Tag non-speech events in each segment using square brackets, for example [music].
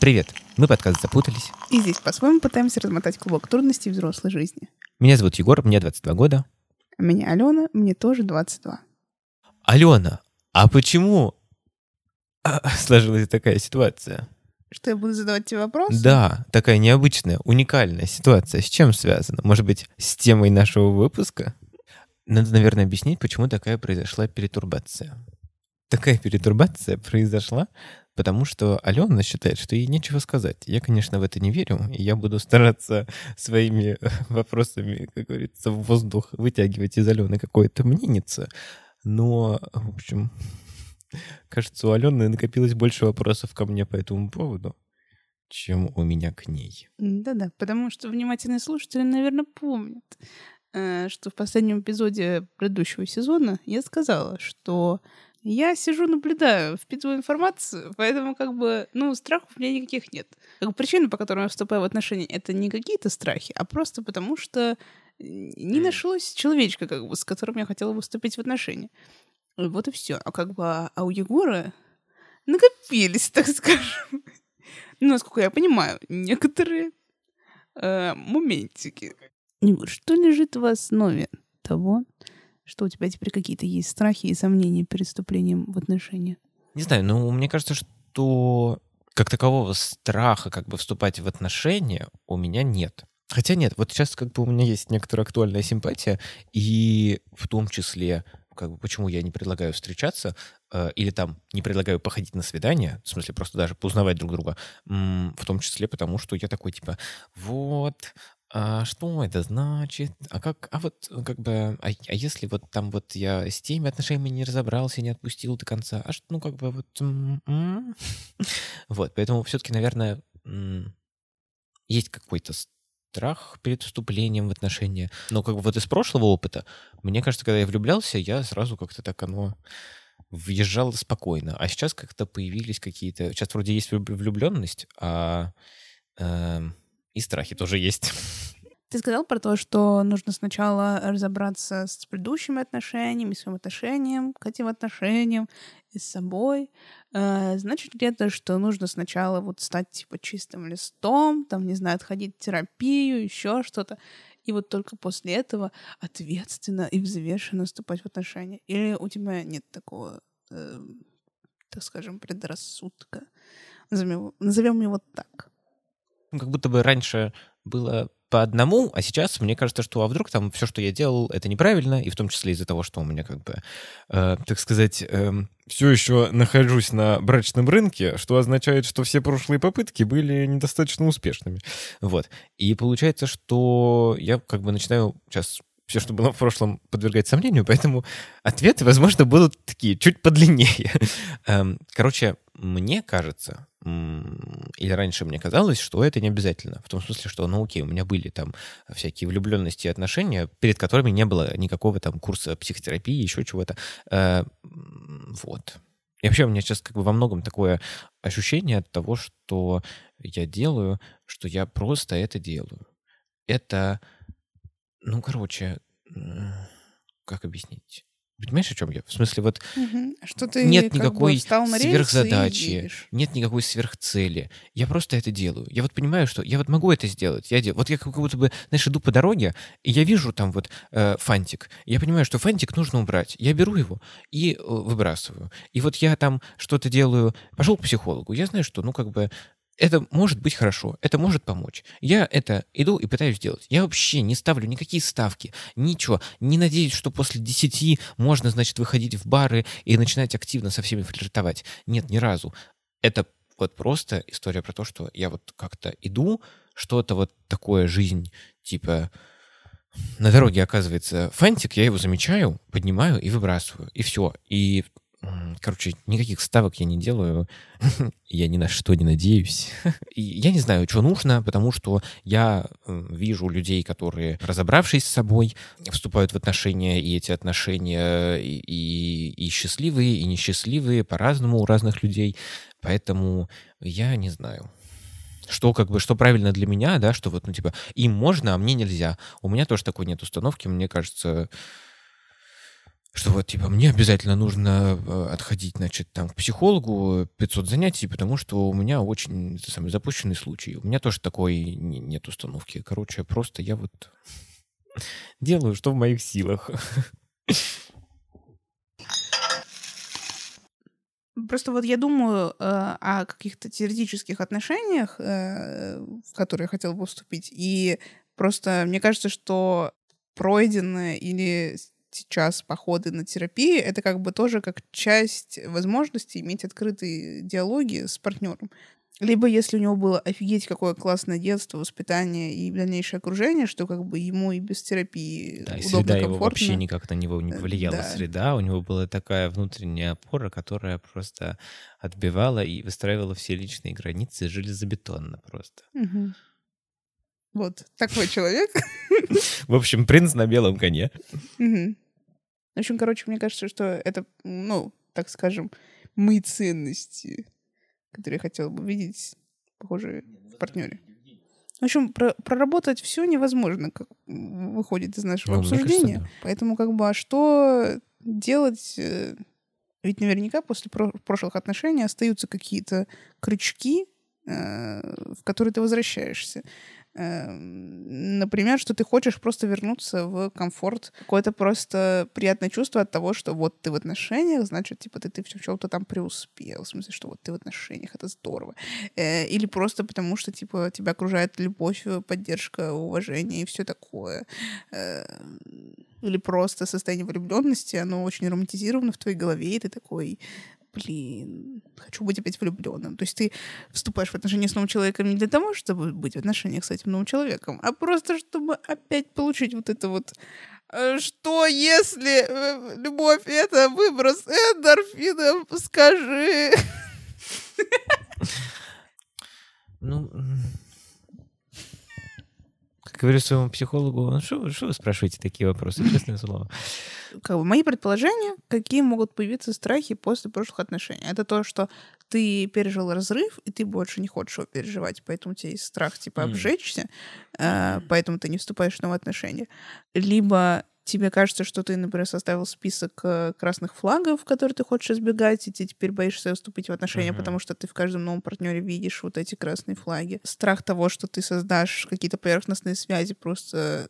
Привет, мы подкаст «Запутались». И здесь по-своему пытаемся размотать клубок трудностей взрослой жизни. Меня зовут Егор, мне 22 года. А меня Алена, мне тоже 22. Алена, а почему а, сложилась такая ситуация? Что я буду задавать тебе вопросы? Да, такая необычная, уникальная ситуация. С чем связана? Может быть, с темой нашего выпуска? Надо, наверное, объяснить, почему такая произошла перетурбация. Такая перетурбация произошла, потому что Алена считает, что ей нечего сказать. Я, конечно, в это не верю, и я буду стараться своими [laughs] вопросами, как говорится, в воздух вытягивать из Алены какое-то мненице. Но, в общем, [laughs] кажется, у Алены накопилось больше вопросов ко мне по этому поводу, чем у меня к ней. Да-да, потому что внимательные слушатели, наверное, помнят, э, что в последнем эпизоде предыдущего сезона я сказала, что я сижу, наблюдаю, впитываю информацию, поэтому как бы, ну, страхов у меня никаких нет. Как бы причина, по которой я вступаю в отношения, это не какие-то страхи, а просто потому что не нашлось человечка, как бы, с которым я хотела бы вступить в отношения. Вот и все. А как бы, а у Егора накопились, [laughs] так скажем. Ну, насколько я понимаю, некоторые э, моментики. Что лежит в основе того, что у тебя теперь какие-то есть страхи и сомнения перед вступлением в отношения? Не знаю, ну, мне кажется, что как такового страха как бы вступать в отношения у меня нет. Хотя нет, вот сейчас как бы у меня есть некоторая актуальная симпатия, и в том числе как бы почему я не предлагаю встречаться э, или там не предлагаю походить на свидание, в смысле просто даже поузнавать друг друга, м- в том числе потому, что я такой типа, вот, а что это значит? А как, а вот как бы, а, а если вот там вот я с теми отношениями не разобрался, не отпустил до конца, а что, ну как бы вот, [laughs] вот, поэтому все-таки, наверное, есть какой-то страх перед вступлением в отношения. Но как бы вот из прошлого опыта, мне кажется, когда я влюблялся, я сразу как-то так оно въезжало спокойно. А сейчас как-то появились какие-то... Сейчас вроде есть влюбленность, а э, и страхи тоже есть. [laughs] Ты сказал про то, что нужно сначала разобраться с предыдущими отношениями, своим отношением к этим отношениям, и с собой. Э, значит ли это, что нужно сначала вот стать типа чистым листом, там, не знаю, отходить в терапию, еще что-то, и вот только после этого ответственно и взвешенно вступать в отношения? Или у тебя нет такого, э, так скажем, предрассудка? Назовем, назовем его так. Ну, как будто бы раньше было по одному, а сейчас мне кажется, что а вдруг там все, что я делал, это неправильно, и в том числе из-за того, что у меня как бы, э, так сказать, э, эм, все еще нахожусь на брачном рынке, что означает, что все прошлые попытки были недостаточно успешными. Вот. И получается, что я как бы начинаю сейчас все, что было в прошлом, подвергать сомнению, поэтому ответы, возможно, будут такие, чуть подлиннее. [laughs] Эм, короче, мне кажется, или раньше мне казалось, что это не обязательно. В том смысле, что, ну окей, у меня были там всякие влюбленности и отношения, перед которыми не было никакого там курса психотерапии, еще чего-то. Э, вот. И вообще у меня сейчас как бы во многом такое ощущение от того, что я делаю, что я просто это делаю. Это, ну, короче, как объяснить? Понимаешь, о чем я? В смысле, вот угу. что ты нет никакой сверхзадачи, нет никакой сверхцели. Я просто это делаю. Я вот понимаю, что я вот могу это сделать. Я делаю. Вот я как будто бы, знаешь, иду по дороге, и я вижу там вот э, фантик. Я понимаю, что фантик нужно убрать. Я беру его и э, выбрасываю. И вот я там что-то делаю. Пошел к психологу. Я знаю, что, ну, как бы это может быть хорошо, это может помочь. Я это иду и пытаюсь сделать. Я вообще не ставлю никакие ставки, ничего. Не надеюсь, что после 10 можно, значит, выходить в бары и начинать активно со всеми флиртовать. Нет, ни разу. Это вот просто история про то, что я вот как-то иду, что-то вот такое жизнь, типа на дороге оказывается фантик, я его замечаю, поднимаю и выбрасываю, и все. И Короче, никаких ставок я не делаю. [laughs] я ни на что не надеюсь. [laughs] И я не знаю, что нужно, потому что я вижу людей, которые, разобравшись с собой, вступают в отношения, и эти отношения и, и, и счастливые, и несчастливые по-разному у разных людей. Поэтому я не знаю что как бы, что правильно для меня, да, что вот, ну, типа, им можно, а мне нельзя. У меня тоже такой нет установки, мне кажется, что вот, типа, мне обязательно нужно э, отходить, значит, там, к психологу 500 занятий, потому что у меня очень это самый, запущенный случай. У меня тоже такой нет установки. Короче, просто я вот [laughs] делаю, что в моих силах. Просто вот я думаю э, о каких-то теоретических отношениях, э, в которые я хотела бы вступить, и просто мне кажется, что пройденное или сейчас походы на терапию, это как бы тоже как часть возможности иметь открытые диалоги с партнером. Либо если у него было офигеть какое классное детство, воспитание и дальнейшее окружение, что как бы ему и без терапии да, удобно, и среда комфортно. его вообще никак на него не повлияла. Да. Среда, у него была такая внутренняя опора, которая просто отбивала и выстраивала все личные границы железобетонно просто. Угу. Вот такой человек. [laughs] В общем, принц на белом коне. В общем, короче, мне кажется, что это, ну, так скажем, мои ценности которые я хотела бы видеть, похоже, в партнере. В общем, про проработать все невозможно, как выходит из нашего ну, обсуждения. Кажется, да. Поэтому, как бы, а что делать? Э, ведь наверняка после про прошлых отношений остаются какие-то крючки, э, в которые ты возвращаешься. Эм, например, что ты хочешь просто вернуться в комфорт, какое-то просто приятное чувство от того, что вот ты в отношениях, значит, типа ты, ты в чем-то там преуспел, в смысле, что вот ты в отношениях, это здорово. Э, или просто потому, что, типа, тебя окружает любовь, поддержка, уважение и все такое. Эм, или просто состояние влюбленности, оно очень романтизировано в твоей голове, и ты такой, блин, хочу быть опять влюбленным. То есть ты вступаешь в отношения с новым человеком не для того, чтобы быть в отношениях с этим новым человеком, а просто чтобы опять получить вот это вот э, что если э, любовь это выброс эндорфинов, скажи. Ну, говорю своему психологу, ну что, вы спрашиваете такие вопросы, честное слово? Как бы мои предположения, какие могут появиться страхи после прошлых отношений. Это то, что ты пережил разрыв, и ты больше не хочешь его переживать, поэтому у тебя есть страх, типа, обжечься, mm. э, поэтому ты не вступаешь в новые отношения. Либо тебе кажется, что ты, например, составил список э, красных флагов, которые ты хочешь избегать, и ты теперь боишься вступить в отношения, uh-huh. потому что ты в каждом новом партнере видишь вот эти красные флаги. Страх того, что ты создашь какие-то поверхностные связи просто,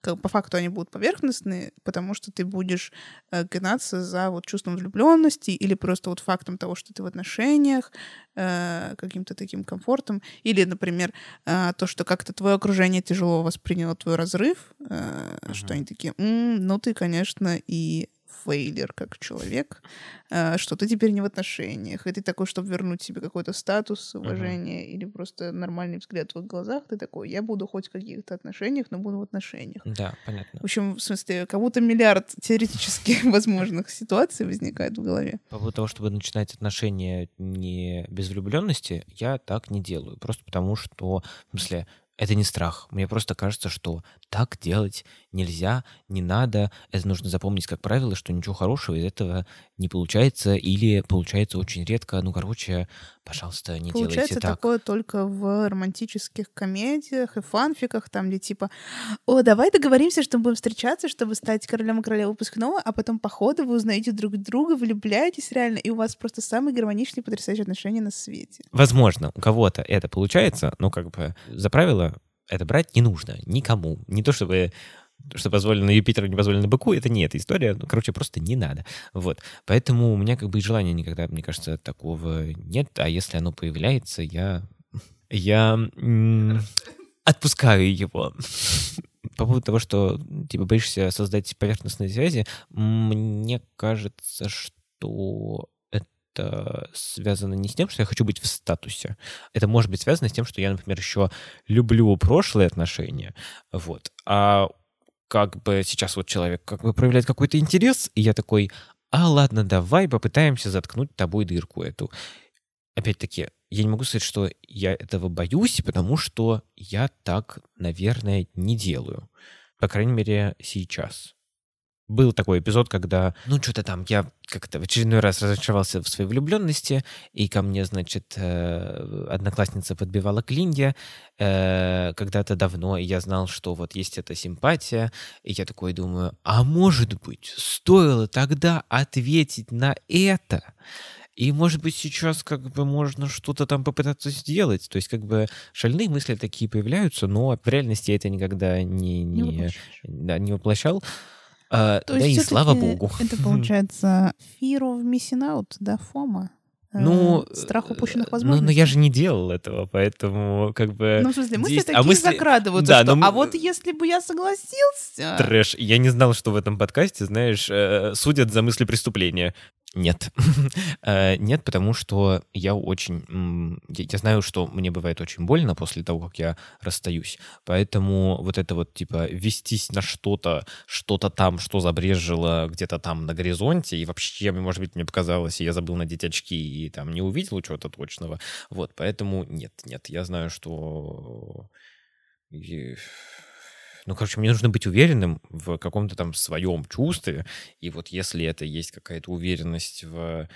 как, по факту они будут поверхностные, потому что ты будешь э, гнаться за вот чувством влюбленности или просто вот фактом того, что ты в отношениях, э, каким-то таким комфортом, или, например, э, то, что как-то твое окружение тяжело восприняло твой разрыв, э, uh-huh. что они такие, М, ну ты, конечно, и фейлер как человек, э, что ты теперь не в отношениях, и ты такой, чтобы вернуть себе какой-то статус, уважение uh-huh. или просто нормальный взгляд в их глазах, ты такой, я буду хоть в каких-то отношениях, но буду в отношениях. Да, понятно. В общем, в смысле, как будто миллиард [laughs] теоретически [laughs] возможных ситуаций возникает в голове. По поводу того, чтобы начинать отношения не без влюбленности, я так не делаю. Просто потому что, в смысле, это не страх. Мне просто кажется, что так делать нельзя, не надо. Это нужно запомнить как правило, что ничего хорошего из этого не получается или получается очень редко. Ну, короче, пожалуйста, не получается делайте так. такое только в романтических комедиях и фанфиках, там, где типа, о, давай договоримся, что мы будем встречаться, чтобы стать королем и королевой выпускного, а потом по ходу вы узнаете друг друга, влюбляетесь реально, и у вас просто самые гармоничные, потрясающие отношения на свете. Возможно, у кого-то это получается, но как бы за правило это брать не нужно никому. Не то чтобы что позволено Юпитеру, не позволено быку, это не эта история. Ну, короче, просто не надо. Вот. Поэтому у меня как бы и желания никогда, мне кажется, такого нет. А если оно появляется, я... Я отпускаю его. По поводу того, что типа боишься создать поверхностные связи, мне кажется, что это связано не с тем, что я хочу быть в статусе. Это может быть связано с тем, что я, например, еще люблю прошлые отношения, вот. А как бы сейчас вот человек как бы проявляет какой-то интерес, и я такой, а ладно, давай попытаемся заткнуть тобой дырку эту. Опять-таки, я не могу сказать, что я этого боюсь, потому что я так, наверное, не делаю. По крайней мере, сейчас был такой эпизод, когда, ну, что-то там, я как-то в очередной раз разочаровался в своей влюбленности, и ко мне, значит, э, одноклассница подбивала к Линде э, когда-то давно, и я знал, что вот есть эта симпатия, и я такой думаю, а может быть, стоило тогда ответить на это? И, может быть, сейчас как бы можно что-то там попытаться сделать. То есть, как бы шальные мысли такие появляются, но в реальности я это никогда не, не, не, да, не воплощал. А, То да и слава богу. Это [laughs] получается fear of missing out, да, фома. Ну, э, страх упущенных возможностей. Ну, но я же не делал этого, поэтому как бы... Ну, в смысле, мысли здесь... такие а мысли... закрадываются, да, что... Но... А вот если бы я согласился... Трэш. Я не знал, что в этом подкасте, знаешь, э, судят за мысли преступления. Нет. [laughs] Э, нет, потому что я очень... Я знаю, что мне бывает очень больно после того, как я расстаюсь. Поэтому вот это вот, типа, вестись на что-то, что-то там, что забрежило где-то там на горизонте, и вообще, может быть, мне показалось, и я забыл надеть очки, и там не увидел чего-то точного. Вот, поэтому нет, нет, я знаю, что ну, короче, мне нужно быть уверенным в каком-то там своем чувстве. И вот если это есть какая-то уверенность в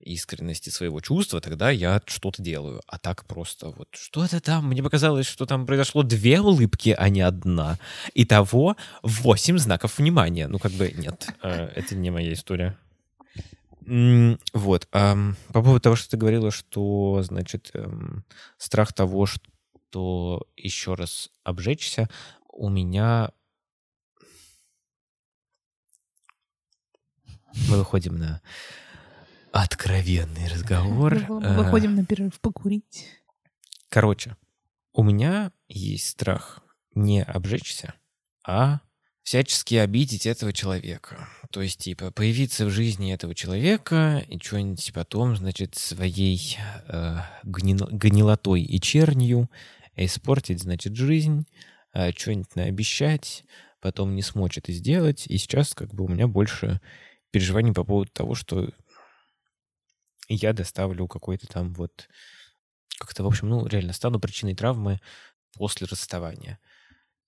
искренности своего чувства, тогда я что-то делаю. А так просто вот что-то там, мне показалось, что там произошло две улыбки, а не одна. Итого восемь знаков внимания. Ну, как бы нет, э, это не моя история. Вот. По поводу того, что ты говорила, что, значит, эм, страх того, что еще раз обжечься, у меня... Мы выходим на откровенный разговор. Мы выходим на перерыв покурить. Короче, у меня есть страх не обжечься, а всячески обидеть этого человека. То есть, типа, появиться в жизни этого человека и что-нибудь потом, значит, своей э, гнилотой и чернью испортить, значит, жизнь, э, что-нибудь наобещать, потом не смочь это сделать. И сейчас как бы у меня больше переживаний по поводу того, что я доставлю какой-то там вот как-то, в общем, ну, реально стану причиной травмы после расставания.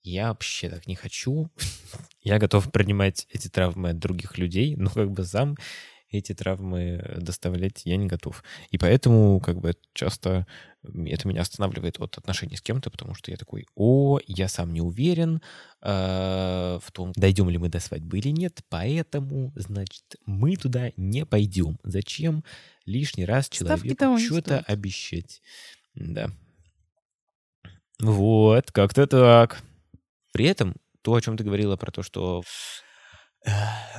Я вообще так не хочу. [laughs] я готов принимать эти травмы от других людей, но как бы сам эти травмы доставлять я не готов. И поэтому как бы часто это меня останавливает от отношений с кем-то, потому что я такой, о, я сам не уверен э, в том, дойдем ли мы до свадьбы или нет, поэтому, значит, мы туда не пойдем. Зачем лишний раз человеку что-то обещать? Да. Вот, как-то так. При этом то, о чем ты говорила про то, что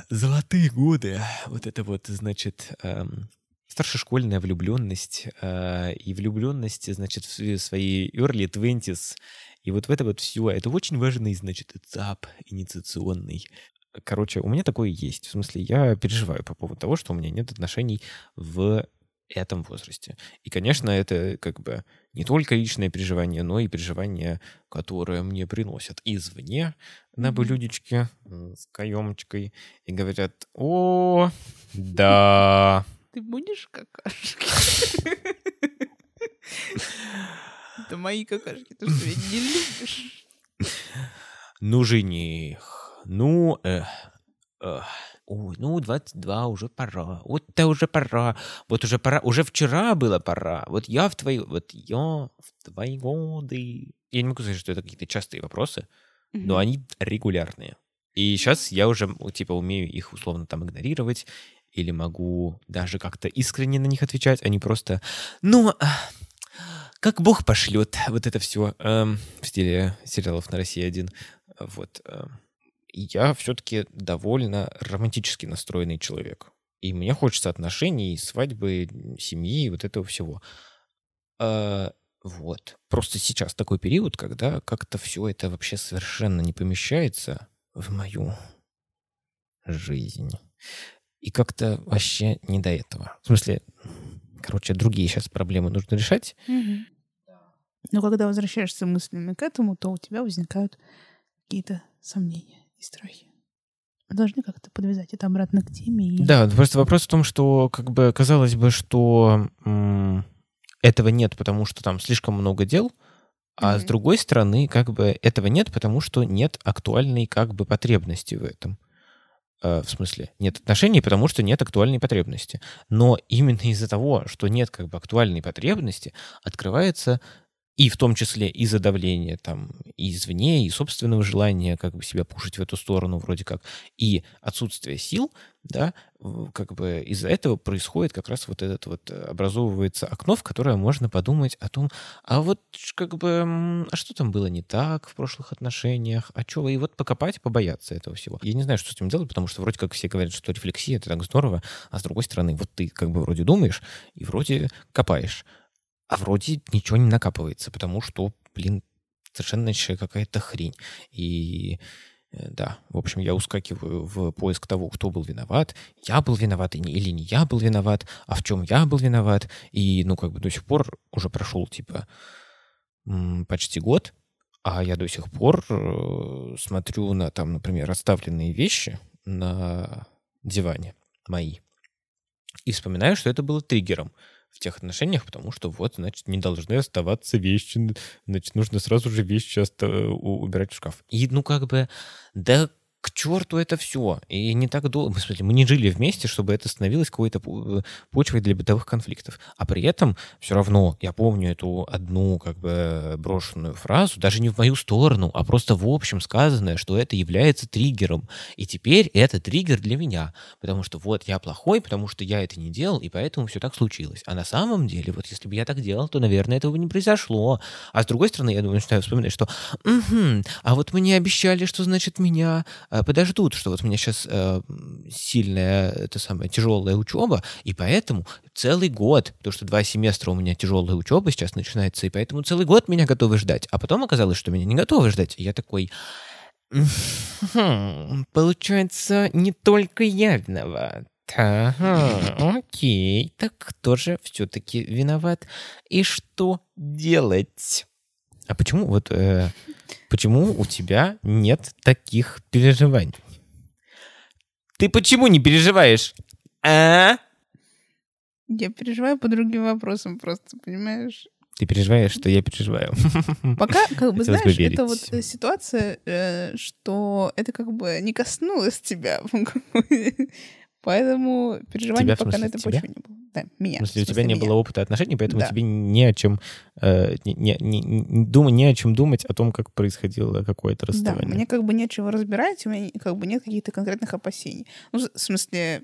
золотые годы, вот это вот, значит, эм, старшешкольная влюбленность э, и влюбленность, значит, в свои early twenties, и вот в это вот все, это очень важный, значит, этап инициационный. Короче, у меня такое есть. В смысле, я переживаю по поводу того, что у меня нет отношений в этом возрасте. И, конечно, это как бы не только личное переживание, но и переживание, которое мне приносят извне на блюдечке с каемочкой и говорят, о, да. [laughs] Ты будешь какашки? [laughs] Это мои какашки, ты что, не любишь? Ну, жених, ну, эх, эх. Ой, ну, 22, уже пора. Вот это уже пора. Вот уже пора. Уже вчера было пора. Вот я в твои... Вот я в твои годы... Я не могу сказать, что это какие-то частые вопросы, mm-hmm. но они регулярные. И сейчас я уже, типа, умею их условно там игнорировать, или могу даже как-то искренне на них отвечать, а не просто, ну, как Бог пошлет вот это все эм, в стиле сериалов на России один. Вот. Эм я все-таки довольно романтически настроенный человек. И мне хочется отношений, свадьбы, семьи, вот этого всего. А, вот. Просто сейчас такой период, когда как-то все это вообще совершенно не помещается в мою жизнь. И как-то вообще не до этого. В смысле, короче, другие сейчас проблемы нужно решать. Угу. Но когда возвращаешься мыслями к этому, то у тебя возникают какие-то сомнения и страхи. Мы должны как-то подвязать это обратно к теме. И... Да, просто вопрос в том, что как бы казалось бы, что м- этого нет, потому что там слишком много дел, а mm-hmm. с другой стороны, как бы этого нет, потому что нет актуальной как бы потребности в этом. Э, в смысле, нет отношений, потому что нет актуальной потребности. Но именно из-за того, что нет как бы актуальной потребности, открывается и в том числе из-за давления там извне, и собственного желания как бы себя пушить в эту сторону вроде как, и отсутствие сил, да, как бы из-за этого происходит как раз вот этот вот э, образовывается окно, в которое можно подумать о том, а вот как бы, а что там было не так в прошлых отношениях, а что, и вот покопать, побояться этого всего. Я не знаю, что с этим делать, потому что вроде как все говорят, что рефлексия — это так здорово, а с другой стороны, вот ты как бы вроде думаешь и вроде копаешь а вроде ничего не накапывается, потому что, блин, совершенно какая-то хрень. И э, да, в общем, я ускакиваю в поиск того, кто был виноват. Я был виноват или не я был виноват, а в чем я был виноват. И, ну, как бы до сих пор уже прошел, типа, почти год, а я до сих пор э, смотрю на, там, например, расставленные вещи на диване мои и вспоминаю, что это было триггером в тех отношениях, потому что вот, значит, не должны оставаться вещи, значит, нужно сразу же вещи оста- убирать в шкаф. И, ну, как бы, да к черту это все. И не так долго, в смысле, мы не жили вместе, чтобы это становилось какой-то э, почвой для бытовых конфликтов. А при этом все равно я помню эту одну как бы брошенную фразу, даже не в мою сторону, а просто в общем сказанное, что это является триггером. И теперь это триггер для меня. Потому что вот я плохой, потому что я это не делал, и поэтому все так случилось. А на самом деле, вот если бы я так делал, то, наверное, этого бы не произошло. А с другой стороны, я думаю, начинаю вспоминать, что угу, а вот мне обещали, что, значит, меня подождут, что вот у меня сейчас э, сильная, это самая тяжелая учеба, и поэтому целый год, потому что два семестра у меня тяжелая учеба сейчас начинается, и поэтому целый год меня готовы ждать. А потом оказалось, что меня не готовы ждать. И я такой, получается, не только я виноват. Ага, окей, так кто же все-таки виноват? И что делать? А почему вот э, почему у тебя нет таких переживаний? Ты почему не переживаешь? А? Я переживаю по другим вопросам просто, понимаешь? Ты переживаешь, что я переживаю. [laughs] Пока, как бы, знаешь, это вот ситуация, э, что это как бы не коснулось тебя. [laughs] Поэтому переживания пока на этой почве не было. Да, меня. В смысле, у тебя не меня. было опыта отношений, поэтому да. тебе не о чем э, не, не, не, не, думай, не о чем думать о том, как происходило какое-то расставание. Да, мне как бы нечего разбирать, у меня как бы нет каких-то конкретных опасений. Ну, в смысле,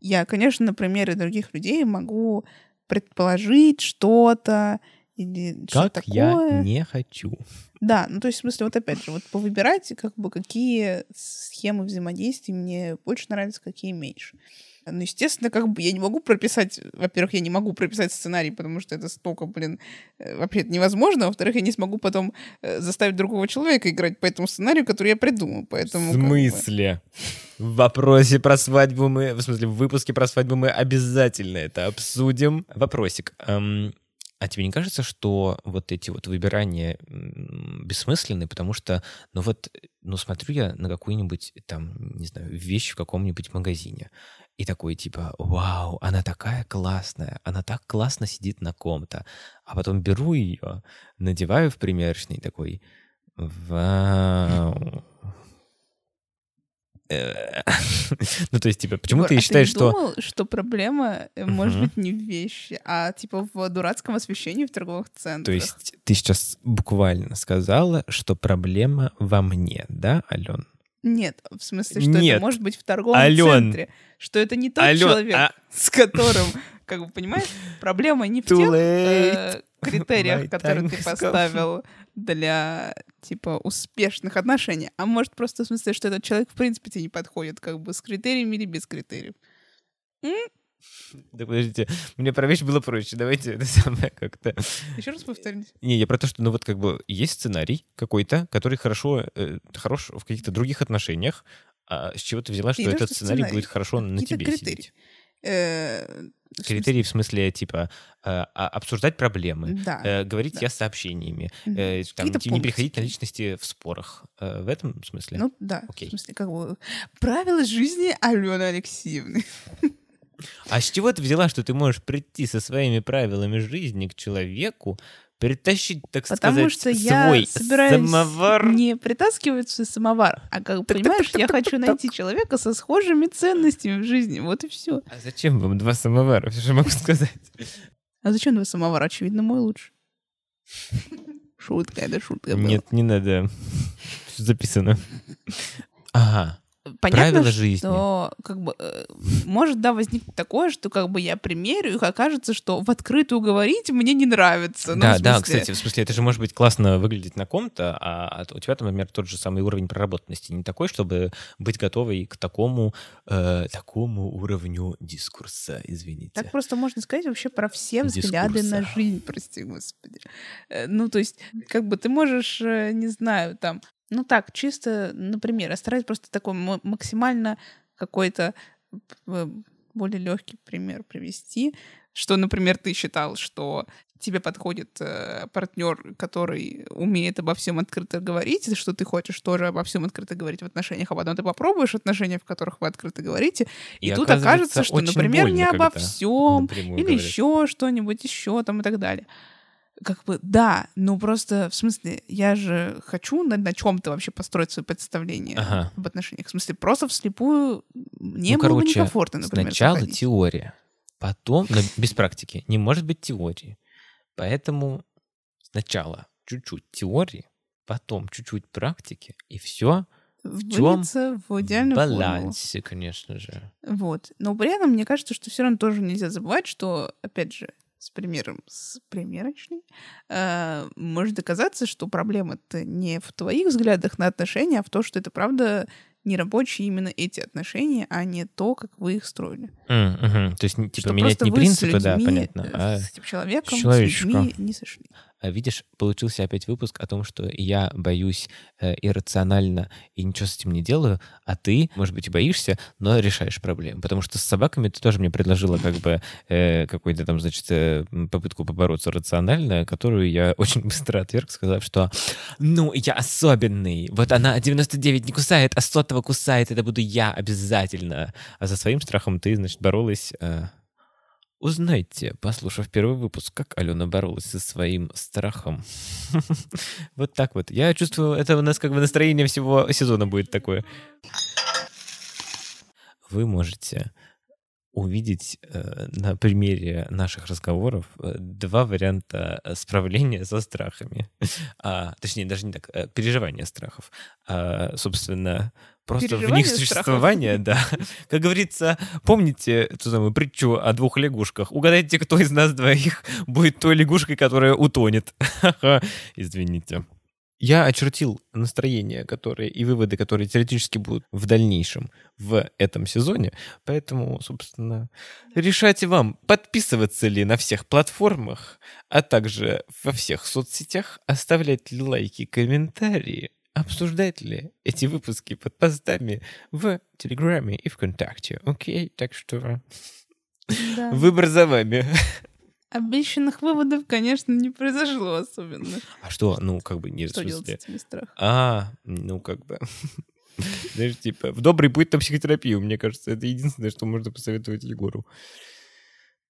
я, конечно, на примере других людей могу предположить что-то, или как что такое. я не хочу. Да, ну то есть, в смысле, вот опять же, вот повыбирать, как бы, какие схемы взаимодействия мне больше нравятся, какие меньше. Ну, естественно, как бы я не могу прописать, во-первых, я не могу прописать сценарий, потому что это столько, блин, э, вообще это невозможно. Во-вторых, я не смогу потом э, заставить другого человека играть по этому сценарию, который я придумал. Поэтому, в смысле? Как бы... В вопросе про свадьбу мы, в смысле, в выпуске про свадьбу мы обязательно это обсудим. Вопросик. Эм, а тебе не кажется, что вот эти вот выбирания бессмысленны, потому что, ну вот, ну смотрю я на какую-нибудь там, не знаю, вещь в каком-нибудь магазине, и такой типа, вау, она такая классная, она так классно сидит на ком-то, а потом беру ее, надеваю в примерочный такой, вау, Э, [laughs] ну, то есть, типа, почему ты а считаешь, что... думал, что проблема э, может быть не в вещи, а, типа, в дурацком освещении в торговых центрах? То есть ты сейчас буквально сказала, что проблема во мне, да, Ален? Нет, в смысле, что Нет. это может быть в торговом Ален. центре. Что это не тот Ален, человек, а... с которым, как бы, понимаешь, проблема не в тех э, критериях, которые ты поставил для, типа, успешных отношений, а может просто в смысле, что этот человек в принципе тебе не подходит, как бы с критериями или без критериев. М? Да подождите, мне про вещь было проще. Давайте это самое как-то... Еще раз повторите. Не, я про то, что, ну вот как бы есть сценарий какой-то, который хорошо, э, хорош в каких-то других отношениях, а с чего ты взяла, что этот сценарий, сценарий будет хорошо на тебе критерии. сидеть? Э, Критерии в смысле, типа, э, а, обсуждать проблемы, да, э, говорить да. я сообщениями, э, там, не переходить на личности в спорах. В этом смысле? Ну да, Окей. в смысле, как бы правила жизни Алены Алексеевны. А с чего ты взяла, что ты можешь прийти со своими правилами жизни к человеку, притащить, так Потому сказать, что я свой собираюсь самовар. не притаскивать свой самовар, а как понимаешь, я хочу найти человека со схожими ценностями в жизни. Вот и все. А зачем вам два самовара? Все же могу [laughs] сказать. А зачем два самовара? Очевидно, мой лучше. Шутка, это шутка была. Нет, не надо. Записано. Ага. Понятно, правила жизни. что как бы э, может да возникнуть такое, что как бы я примерю, и окажется, что в открытую говорить мне не нравится. Ну, да, в да, смысле, кстати, в смысле, это же может быть классно выглядеть на ком-то, а у тебя, например, тот же самый уровень проработанности не такой, чтобы быть готовой к такому, э, такому уровню дискурса, извините. Так просто можно сказать вообще про все взгляды на Дискурса. жизнь, прости господи. Э, Ну, то есть, как бы ты можешь, э, не знаю, там, ну так, чисто, например, я стараюсь просто такой максимально какой-то э, более легкий пример привести, что, например, ты считал, что тебе подходит э, партнер, который умеет обо всем открыто говорить, и что ты хочешь тоже обо всем открыто говорить в отношениях, а потом ты попробуешь отношения, в которых вы открыто говорите, и, тут оказывается, окажется, что, например, не обо всем, или говорят. еще что-нибудь, еще там и так далее. Как бы, да, ну просто, в смысле, я же хочу на, на чем-то вообще построить свое представление Ага. об отношениях. В смысле, просто вслепую мне ну, было бы короче, некомфортно, например, сначала заходить. теория, потом, но [laughs] без практики, не может быть теории. Поэтому сначала чуть-чуть теории, потом чуть-чуть практики, и все Вылиться в идеальную формулу. балансе, конечно же. Вот. Но при этом мне кажется, что все равно тоже нельзя забывать, что, опять же, с примером, с примерочной, э, может оказаться, что проблема-то не в твоих взглядах на отношения, а в том, что это правда не рабочие именно эти отношения, а не то, как вы их строили. М, мгм. То есть, типа, что менять не принципы, с да, людьми, понятно, э, а с этим человеком, с людьми не сошли. А видишь, получился опять выпуск о том, что я боюсь э, иррационально и ничего с этим не делаю, а ты, может быть, и боишься, но решаешь проблему. Потому что с собаками ты тоже мне предложила как бы э, какую-то там, значит, э, попытку побороться рационально, которую я [laughs] очень быстро отверг, сказав, что ну, я особенный. Вот она 99 не кусает, а сотого кусает, это буду я обязательно. А за своим страхом ты, значит, боролась... э, Узнайте, послушав первый выпуск, как Алена боролась со своим страхом. [laughs] Вот так вот. Я чувствую, это у нас как бы настроение всего сезона будет такое. Вы можете увидеть э, на примере наших разговоров э, два варианта э, справления со страхами. [laughs] А, точнее, даже не так, э, переживания страхов. А, собственно, просто в них страхов. существование, [laughs] да. Как говорится, помните эту самую притчу о двух лягушках? Угадайте, кто из нас двоих будет той лягушкой, которая утонет. Извините. Я очертил настроение, которые и выводы, которые теоретически будут в дальнейшем в этом сезоне. Поэтому, собственно, решайте вам, подписываться ли на всех платформах, а также во всех соцсетях, оставлять ли лайки, комментарии, обсуждать ли эти выпуски под постами в Телеграме и ВКонтакте. Окей, так что Да. выбор за вами. Обещанных выводов, конечно, не произошло особенно. А что, ну, как бы, не в Что делать с смысле... этими страхами? А, ну как бы. Знаешь, типа, в добрый путь на психотерапию, мне кажется, это единственное, что можно посоветовать Егору.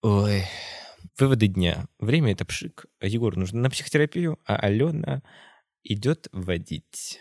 Ой. Выводы дня. Время это пшик. Егору нужно на психотерапию, а Алена идет водить.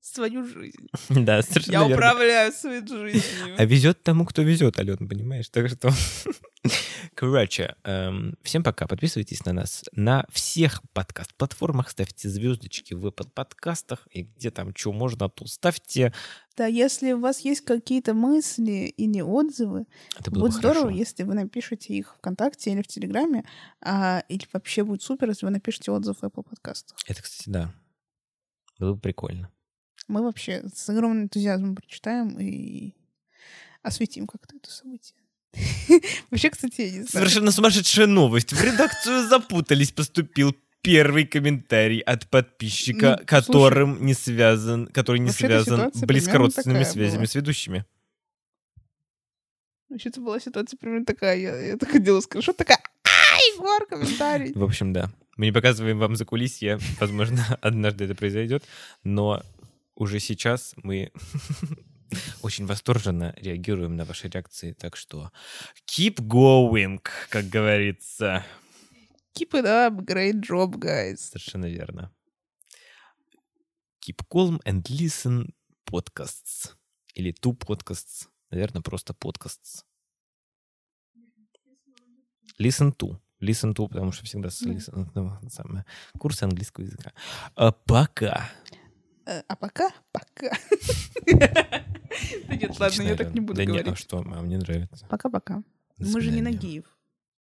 Свою жизнь. [laughs] Да, совершенно Я верно. управляю своей жизнью. А везет тому, кто везет, Алена, понимаешь? Так что... [laughs] Короче, эм, всем пока. Подписывайтесь на нас на всех подкаст-платформах. Ставьте звездочки в Apple подкастах. И где там что можно, то ставьте. Да, если у вас есть какие-то мысли или отзывы, Это было будет бы здорово, хорошо. если вы напишете их ВКонтакте или в Телеграме, а, или вообще будет супер, если вы напишете отзыв в Apple подкастах. Это, кстати, да. Было бы прикольно. Мы вообще с огромным энтузиазмом прочитаем и осветим как-то это событие. [laughs] Вообще, кстати, я не знаю. Совершенно сумасшедшая новость. В редакцию запутались. Поступил первый комментарий от подписчика, Ну, которым не связан, который не связан близкородственными связями была. с ведущими. Вообще-то была ситуация примерно такая. Я, я так ходила с крыши, такая, а, Егор, комментарий. В общем, да. Мы не показываем вам за кулисье. [laughs] Возможно, однажды это произойдет. Но уже сейчас мы [laughs] очень восторженно реагируем на ваши реакции. Так что keep going, как говорится. Keep it up, great job, guys. Совершенно верно. Keep calm and listen podcasts. Или two podcasts. Наверное, просто podcasts. Listen to. Listen to, потому что всегда с listen, ну, самое, курсы английского языка. А, пока. Э, а пока? Пока. [laughs] Нет, ладно, я так не буду да говорить. Не, а что? А мне нравится. Пока-пока. Мы же не Нагиев.